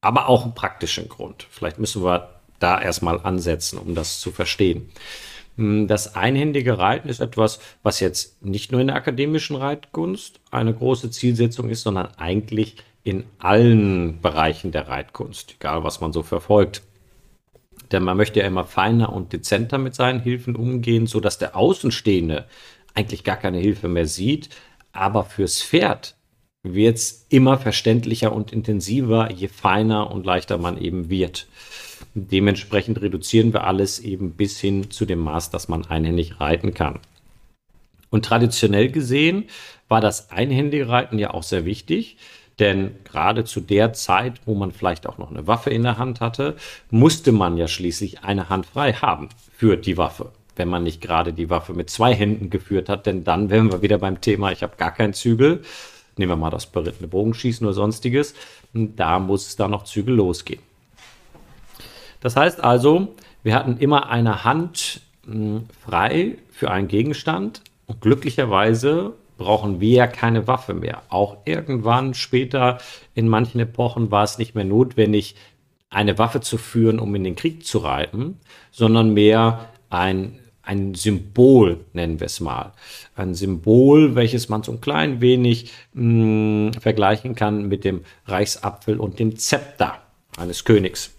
S3: aber auch einen praktischen Grund. Vielleicht müssen wir da erstmal ansetzen, um das zu verstehen. Mm, das einhändige Reiten ist etwas, was jetzt nicht nur in der akademischen Reitkunst eine große Zielsetzung ist, sondern eigentlich in allen Bereichen der Reitkunst, egal was man so verfolgt. Denn man möchte ja immer feiner und dezenter mit seinen Hilfen umgehen, sodass der Außenstehende eigentlich gar keine Hilfe mehr sieht. Aber fürs Pferd wird es immer verständlicher und intensiver, je feiner und leichter man eben wird. Dementsprechend reduzieren wir alles eben bis hin zu dem Maß, dass man einhändig reiten kann. Und traditionell gesehen war das einhändige Reiten ja auch sehr wichtig. Denn gerade zu der Zeit, wo man vielleicht auch noch eine Waffe in der Hand hatte, musste man ja schließlich eine Hand frei haben für die Waffe. Wenn man nicht gerade die Waffe mit zwei Händen geführt hat, denn dann wären wir wieder beim Thema, ich habe gar keinen Zügel. Nehmen wir mal das berittene Bogenschießen oder sonstiges. Da muss es dann noch Zügel losgehen. Das heißt also, wir hatten immer eine Hand hm, frei für einen Gegenstand und glücklicherweise brauchen wir keine Waffe mehr. Auch irgendwann später in manchen Epochen war es nicht mehr notwendig, eine Waffe zu führen, um in den Krieg zu reiten, sondern mehr ein, ein Symbol, nennen wir es mal. Ein Symbol, welches man so ein klein wenig mh, mm, vergleichen kann mit dem Reichsapfel und dem Zepter eines Königs.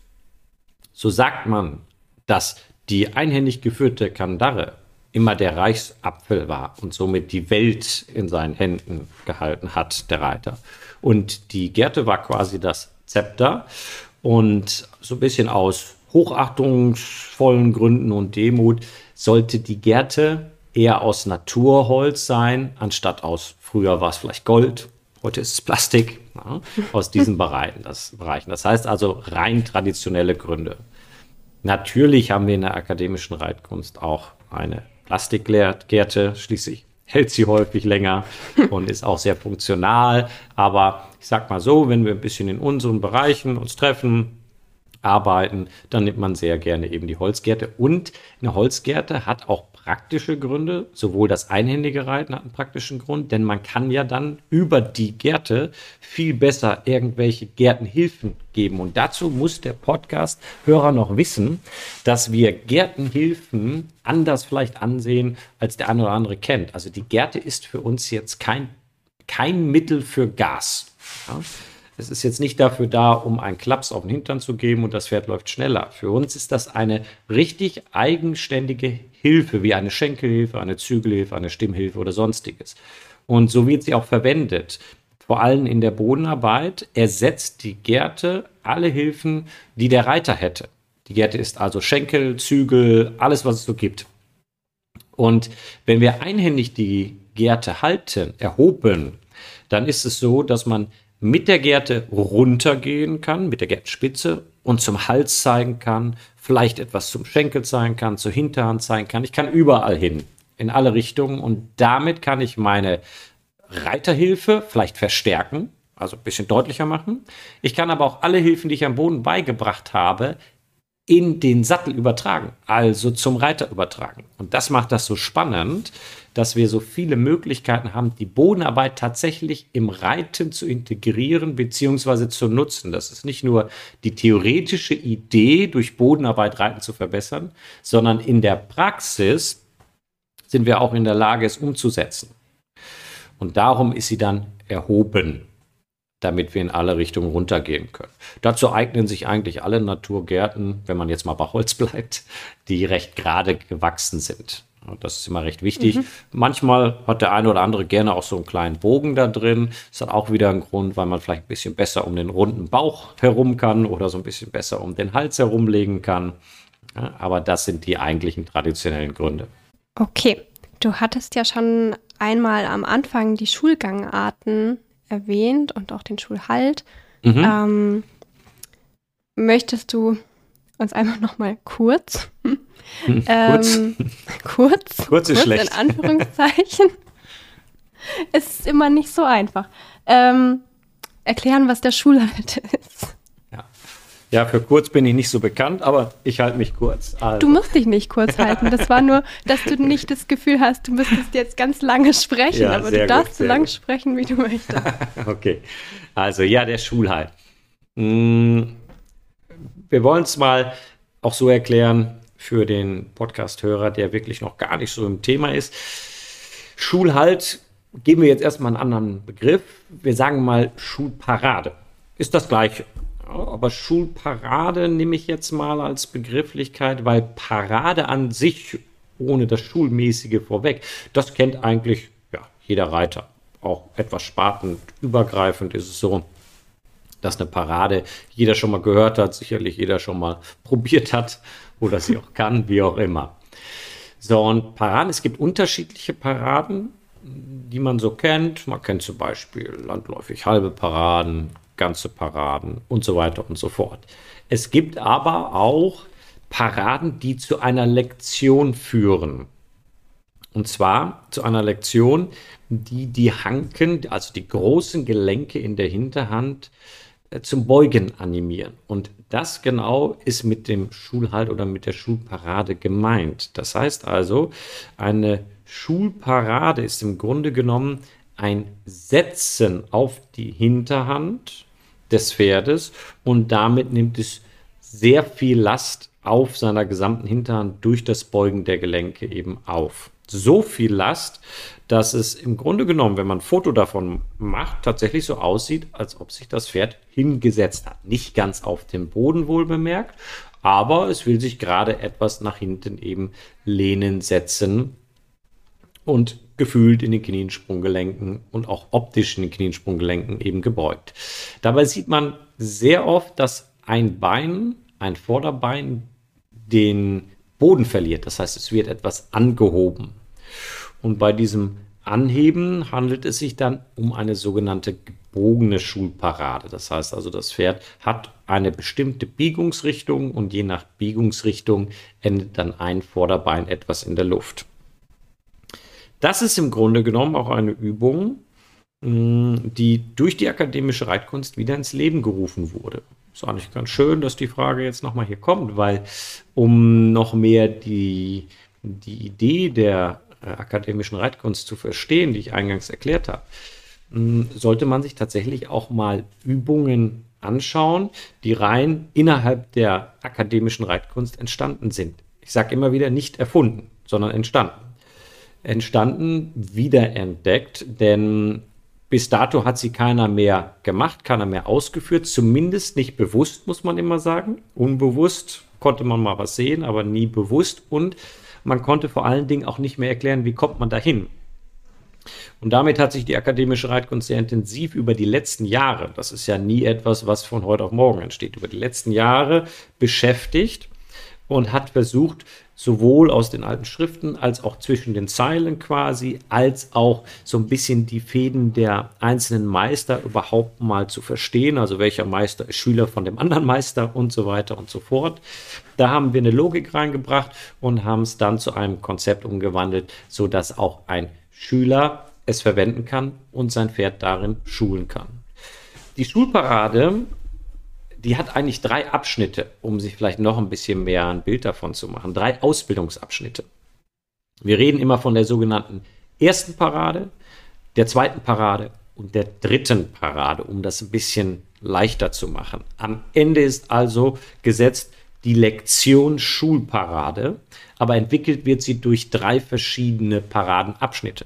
S3: So sagt man, dass die einhändig geführte Kandare immer der Reichsapfel war und somit die Welt in seinen Händen gehalten hat, der Reiter. Und die Gerte war quasi das Zepter und so ein bisschen aus hochachtungsvollen Gründen und Demut sollte die Gerte eher aus Naturholz sein, anstatt aus, früher war es vielleicht Gold, heute ist es Plastik, ja, aus diesen Bereichen das, Bereichen. Das heißt also rein traditionelle Gründe. Natürlich haben wir in der akademischen Reitkunst auch eine Plastikgärte. Schließlich hält sie häufig länger und ist auch sehr funktional. Aber ich sag mal so, wenn wir ein bisschen in unseren Bereichen uns treffen, arbeiten, dann nimmt man sehr gerne eben die Holzgärte. Und eine Holzgärte hat auch praktische Gründe. Sowohl das einhändige Reiten hat einen praktischen Grund, denn man kann ja dann über die Gärte viel besser irgendwelche Gärtenhilfen geben. Und dazu muss der Podcast-Hörer noch wissen, dass wir Gärtenhilfen anders vielleicht ansehen, als der eine oder andere kennt. Also die Gärte ist für uns jetzt kein, kein Mittel für Gas. Ja? Es ist jetzt nicht dafür da, um einen Klaps auf den Hintern zu geben und das Pferd läuft schneller. Für uns ist das eine richtig eigenständige Hilfe, wie eine Schenkelhilfe, eine Zügelhilfe, eine Stimmhilfe oder sonstiges. Und so wird sie auch verwendet. Vor allem in der Bodenarbeit ersetzt die Gerte alle Hilfen, die der Reiter hätte. Die Gerte ist also Schenkel, Zügel, alles, was es so gibt. Und wenn wir einhändig die Gerte halten, erhoben, dann ist es so, dass man mit der Gerte runtergehen kann, mit der Gertenspitze und zum Hals zeigen kann, vielleicht etwas zum Schenkel zeigen kann, zur Hinterhand zeigen kann. Ich kann überall hin, in alle Richtungen und damit kann ich meine Reiterhilfe vielleicht verstärken, also ein bisschen deutlicher machen. Ich kann aber auch alle Hilfen, die ich am Boden beigebracht habe, in den Sattel übertragen, also zum Reiter übertragen. Und das macht das so spannend, dass wir so viele Möglichkeiten haben, die Bodenarbeit tatsächlich im Reiten zu integrieren bzw. zu nutzen. Das ist nicht nur die theoretische Idee, durch Bodenarbeit Reiten zu verbessern, sondern in der Praxis sind wir auch in der Lage, es umzusetzen. Und darum ist sie dann erhoben, damit wir in alle Richtungen runtergehen können. Dazu eignen sich eigentlich alle Naturgärten, wenn man jetzt mal bei Holz bleibt, die recht gerade gewachsen sind. Das ist immer recht wichtig. Mhm. Manchmal hat der eine oder andere gerne auch so einen kleinen Bogen da drin. Das hat auch wieder einen Grund, weil man vielleicht ein bisschen besser um den runden Bauch herum kann oder so ein bisschen besser um den Hals herumlegen kann. Ja, aber das sind die eigentlichen traditionellen Gründe.
S2: Okay, du hattest ja schon einmal am Anfang die Schulgangarten erwähnt und auch den Schulhalt. Mhm. Ähm, möchtest du uns einfach noch mal kurz, hm, kurz. Ähm, kurz,
S3: kurz ist kurz schlecht.
S2: in Anführungszeichen, es ist immer nicht so einfach, ähm, erklären, was der Schulhalt ist.
S3: Ja. ja, für kurz bin ich nicht so bekannt, aber ich halte mich kurz.
S2: Also. Du musst dich nicht kurz halten. Das war nur, dass du nicht das Gefühl hast, du müsstest jetzt ganz lange sprechen, ja, aber du darfst so lange sprechen, wie du möchtest.
S3: okay, also ja, der Schulhalt. Hm wir wollen es mal auch so erklären für den Podcast-Hörer, der wirklich noch gar nicht so im Thema ist. Schulhalt geben wir jetzt erstmal einen anderen Begriff. Wir sagen mal Schulparade. Ist das gleiche. Aber Schulparade nehme ich jetzt mal als Begrifflichkeit, weil Parade an sich, ohne das Schulmäßige vorweg, das kennt eigentlich ja, jeder Reiter. Auch etwas spartenübergreifend ist es so dass eine Parade jeder schon mal gehört hat, sicherlich jeder schon mal probiert hat oder sie auch kann, wie auch immer. So, und Paraden, es gibt unterschiedliche Paraden, die man so kennt. Man kennt zum Beispiel landläufig halbe Paraden, ganze Paraden und so weiter und so fort. Es gibt aber auch Paraden, die zu einer Lektion führen. Und zwar zu einer Lektion, die die Hanken, also die großen Gelenke in der Hinterhand, zum Beugen animieren. Und das genau ist mit dem Schulhalt oder mit der Schulparade gemeint. Das heißt also, eine Schulparade ist im Grunde genommen ein Setzen auf die Hinterhand des Pferdes und damit nimmt es sehr viel Last auf seiner gesamten Hinterhand durch das Beugen der Gelenke eben auf. So viel Last, dass es im Grunde genommen, wenn man ein Foto davon macht, tatsächlich so aussieht, als ob sich das Pferd hingesetzt hat. Nicht ganz auf dem Boden wohl bemerkt, aber es will sich gerade etwas nach hinten eben lehnen, setzen und gefühlt in den Kniensprunggelenken und auch optisch in den Kniensprunggelenken eben gebeugt. Dabei sieht man sehr oft, dass ein Bein, ein Vorderbein, den Boden verliert. Das heißt, es wird etwas angehoben. Und bei diesem Anheben handelt es sich dann um eine sogenannte gebogene Schulparade. Das heißt also, das Pferd hat eine bestimmte Biegungsrichtung und je nach Biegungsrichtung endet dann ein Vorderbein etwas in der Luft. Das ist im Grunde genommen auch eine Übung, mm, die durch die akademische Reitkunst wieder ins Leben gerufen wurde. Ist eigentlich ganz schön, dass die Frage jetzt nochmal hier kommt, weil um noch mehr die die Idee der akademischen Reitkunst zu verstehen, die ich eingangs erklärt habe, hm, sollte man sich tatsächlich auch mal Übungen anschauen, die rein innerhalb der akademischen Reitkunst entstanden sind. Ich sage immer wieder nicht erfunden, sondern entstanden. Entstanden, wiederentdeckt, denn bis dato hat sie keiner mehr gemacht, keiner mehr ausgeführt, zumindest nicht bewusst, muss man immer sagen. Unbewusst konnte man mal was sehen, aber nie bewusst und man konnte vor allen Dingen auch nicht mehr erklären, wie kommt man dahin. Und damit hat sich die akademische Reitkunst sehr intensiv über die letzten Jahre, das ist ja nie etwas, was von heute auf morgen entsteht, über die letzten Jahre beschäftigt und hat versucht, sowohl aus den alten Schriften als auch zwischen den Zeilen quasi, als auch so ein bisschen die Fäden der einzelnen Meister überhaupt mal zu verstehen. Also welcher Meister ist Schüler von dem anderen Meister und so weiter und so fort. Da haben wir eine Logik reingebracht und haben es dann zu einem Konzept umgewandelt, sodass auch ein Schüler es verwenden kann und sein Pferd darin schulen kann. Die Schulparade, die hat eigentlich drei Abschnitte, um sich vielleicht noch ein bisschen mehr ein Bild davon zu machen. Drei Ausbildungsabschnitte. Wir reden immer von der sogenannten ersten Parade, der zweiten Parade und der dritten Parade, um das ein bisschen leichter zu machen. Am Ende ist also gesetzt die Lektion Schulparade, aber entwickelt wird sie durch drei verschiedene Paradenabschnitte.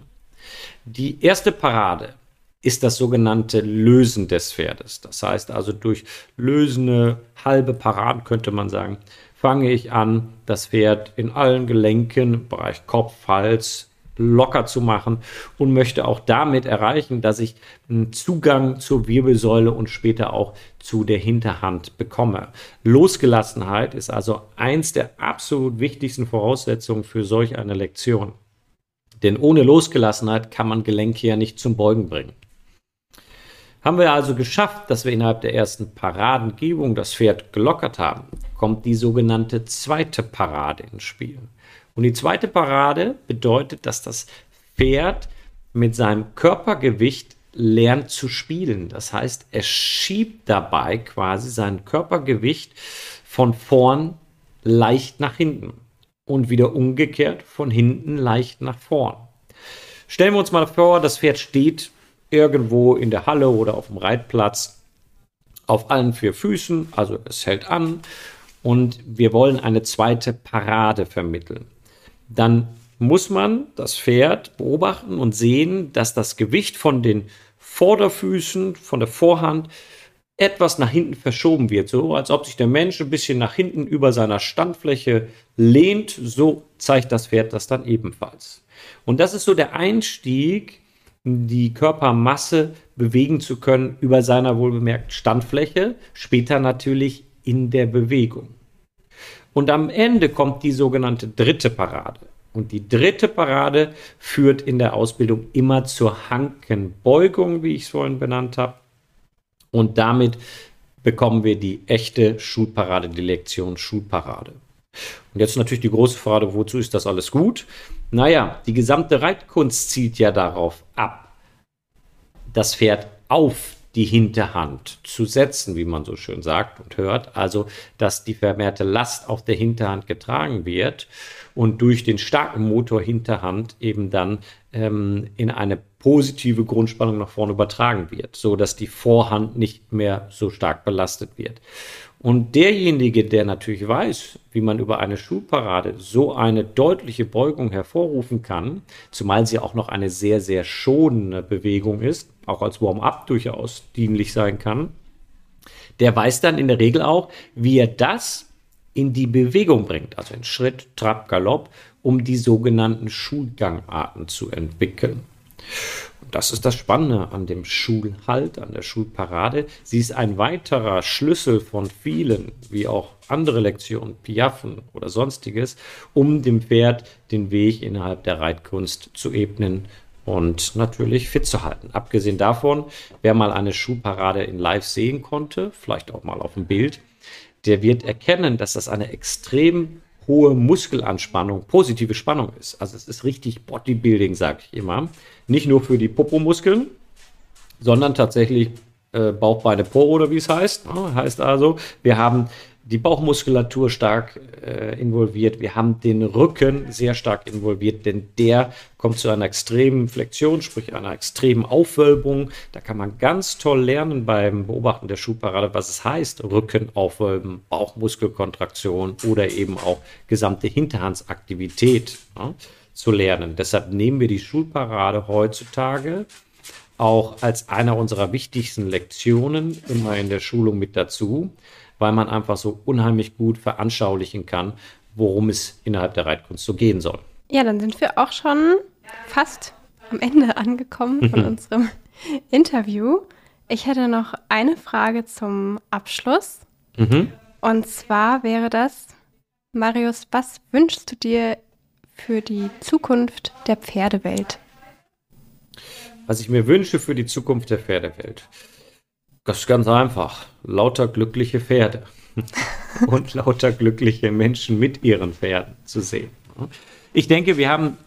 S3: Die erste Parade ist das sogenannte Lösen des Pferdes. Das heißt also durch lösende halbe Paraden könnte man sagen, fange ich an, das Pferd in allen Gelenken, Bereich Kopf, Hals, locker zu machen und möchte auch damit erreichen, dass ich einen Zugang zur Wirbelsäule und später auch zu der Hinterhand bekomme. Losgelassenheit ist also eins der absolut wichtigsten Voraussetzungen für solch eine Lektion. Denn ohne Losgelassenheit kann man Gelenke ja nicht zum Beugen bringen. Haben wir also geschafft, dass wir innerhalb der ersten Paradengebung das Pferd gelockert haben, kommt die sogenannte zweite Parade ins Spiel. Und die zweite Parade bedeutet, dass das Pferd mit seinem Körpergewicht lernt zu spielen. Das heißt, es schiebt dabei quasi sein Körpergewicht von vorn leicht nach hinten und wieder umgekehrt von hinten leicht nach vorn. Stellen wir uns mal vor, das Pferd steht irgendwo in der Halle oder auf dem Reitplatz auf allen vier Füßen, also es hält an und wir wollen eine zweite Parade vermitteln. Dann muss man das Pferd beobachten und sehen, dass das Gewicht von den Vorderfüßen, von der Vorhand etwas nach hinten verschoben wird, so als ob sich der Mensch ein bisschen nach hinten über seiner Standfläche lehnt, so zeigt das Pferd das dann ebenfalls. Und das ist so der Einstieg, die Körpermasse bewegen zu können über seiner wohlbemerkt Standfläche, später natürlich in der Bewegung. Und am Ende kommt die sogenannte dritte Parade. Und die dritte Parade führt in der Ausbildung immer zur Hankenbeugung, wie ich es vorhin benannt habe. Und damit bekommen wir die echte Schulparade, die Lektion Schulparade. Und jetzt natürlich die große Frage, wozu ist das alles gut? Naja, die gesamte Reitkunst zielt ja darauf ab, das Pferd auf die Hinterhand zu setzen, wie man so schön sagt und hört. Also, dass die vermehrte Last auf der Hinterhand getragen wird und durch den starken Motor Hinterhand eben dann ähm, in eine positive Grundspannung nach vorne übertragen wird, so dass die Vorhand nicht mehr so stark belastet wird. Und derjenige, der natürlich weiß, wie man über eine Schulparade so eine deutliche Beugung hervorrufen kann, zumal sie auch noch eine sehr, sehr schonende Bewegung ist, auch als Warm-up durchaus dienlich sein kann, der weiß dann in der Regel auch, wie er das in die Bewegung bringt, also in Schritt, Trab, Galopp, um die sogenannten Schulgangarten zu entwickeln. Das ist das Spannende an dem Schulhalt, an der Schulparade. Sie ist ein weiterer Schlüssel von vielen, wie auch andere Lektionen, Piaffen oder sonstiges, um dem Pferd den Weg innerhalb der Reitkunst zu ebnen und natürlich fit zu halten. Abgesehen davon, wer mal eine Schulparade in Live sehen konnte, vielleicht auch mal auf dem Bild, der wird erkennen, dass das eine extrem hohe Muskelanspannung, positive Spannung ist. Also es ist richtig Bodybuilding, sage ich immer. Nicht nur für die Popomuskeln, sondern tatsächlich äh, Bauch, Po oder wie es heißt. Ja, heißt also, wir haben die Bauchmuskulatur stark äh, involviert. Wir haben den Rücken sehr stark involviert, denn der kommt zu einer extremen Flexion, sprich einer extremen Aufwölbung. Da kann man ganz toll lernen beim Beobachten der Schulparade, was es heißt, Rücken aufwölben, Bauchmuskelkontraktion oder eben auch gesamte Hinterhandsaktivität ja, zu lernen. Deshalb nehmen wir die Schulparade heutzutage auch als einer unserer wichtigsten Lektionen immer in der Schulung mit dazu, weil man einfach so unheimlich gut veranschaulichen kann, worum es innerhalb der Reitkunst so gehen soll.
S2: Ja, dann sind wir auch schon fast am Ende angekommen von unserem Interview. Ich hätte noch eine Frage zum Abschluss. Mhm. Und zwar wäre das, Marius, was wünschst du dir für die Zukunft der Pferdewelt?
S3: Was ich mir wünsche für die Zukunft der Pferdewelt. Das ist ganz einfach. Lauter glückliche Pferde und lauter glückliche Menschen mit ihren Pferden zu sehen. Ich denke, wir haben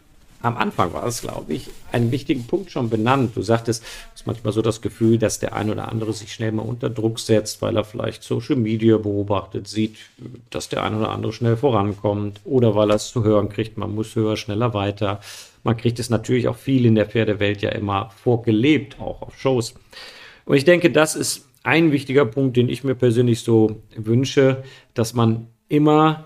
S3: am Anfang war es, glaube ich, einen wichtigen Punkt schon benannt. Du sagtest, es ist manchmal so das Gefühl, dass der ein oder andere sich schnell mal unter Druck setzt, weil er vielleicht Social Media beobachtet, sieht, dass der ein oder andere schnell vorankommt oder weil er es zu hören kriegt, man muss höher, schneller, weiter. Man kriegt es natürlich auch viel in der Pferdewelt ja immer vorgelebt, auch auf Shows. Und ich denke, das ist ein wichtiger Punkt, den ich mir persönlich so wünsche, dass man immer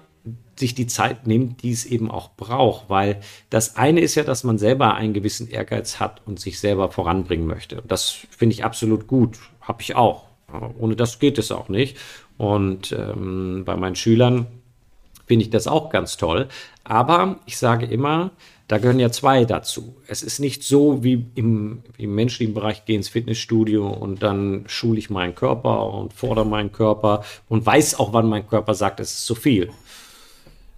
S3: sich die Zeit nimmt, die es eben auch braucht, weil das eine ist ja, dass man selber einen gewissen Ehrgeiz hat und sich selber voranbringen möchte. Das finde ich absolut gut, habe ich auch. Ohne das geht es auch nicht. Und ähm, bei meinen Schülern finde ich das auch ganz toll. Aber ich sage immer, da gehören ja zwei dazu. Es ist nicht so wie im, wie im menschlichen Bereich, gehe ins Fitnessstudio und dann schule ich meinen Körper und fordere meinen Körper und weiß auch, wann mein Körper sagt, es ist zu viel.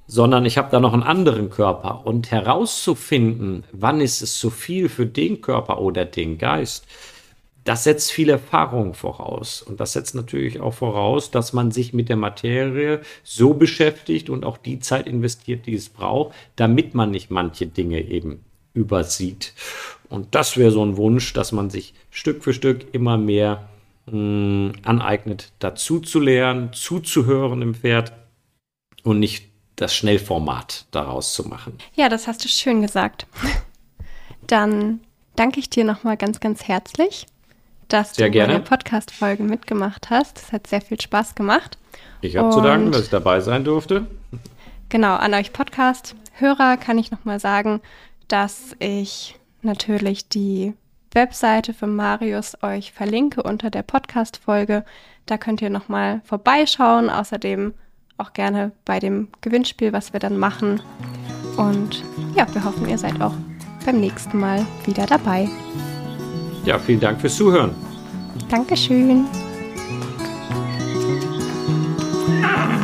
S3: Sondern ich habe da noch einen anderen Körper und herauszufinden, wann ist es zu viel für den Körper oder den Geist, das setzt viel Erfahrung voraus. Und das setzt natürlich auch voraus, dass man sich mit der Materie so beschäftigt und auch die Zeit investiert, die es braucht, damit man nicht manche Dinge eben übersieht. Und das wäre so ein Wunsch, dass man sich Stück für Stück immer mehr mh, hm, aneignet, dazu zu lernen, zuzuhören im Pferd und nicht das Schnellformat daraus zu machen.
S2: Ja, das hast du schön gesagt. Dann danke ich dir nochmal ganz, ganz herzlich dass
S3: sehr
S2: du
S3: gerne.
S2: bei der Podcast-Folge mitgemacht hast. Es hat sehr viel Spaß gemacht.
S3: Ich habe zu danken, dass ich dabei sein durfte.
S2: Genau, an euch Podcast-Hörer kann ich nochmal sagen, dass ich natürlich die Webseite für Marius euch verlinke unter der Podcast-Folge. Da könnt ihr nochmal vorbeischauen. Außerdem auch gerne bei dem Gewinnspiel, was wir dann machen. Und ja, wir hoffen, ihr seid auch beim nächsten Mal wieder dabei.
S3: Ja, vielen Dank fürs Zuhören.
S2: Dankeschön. Ah!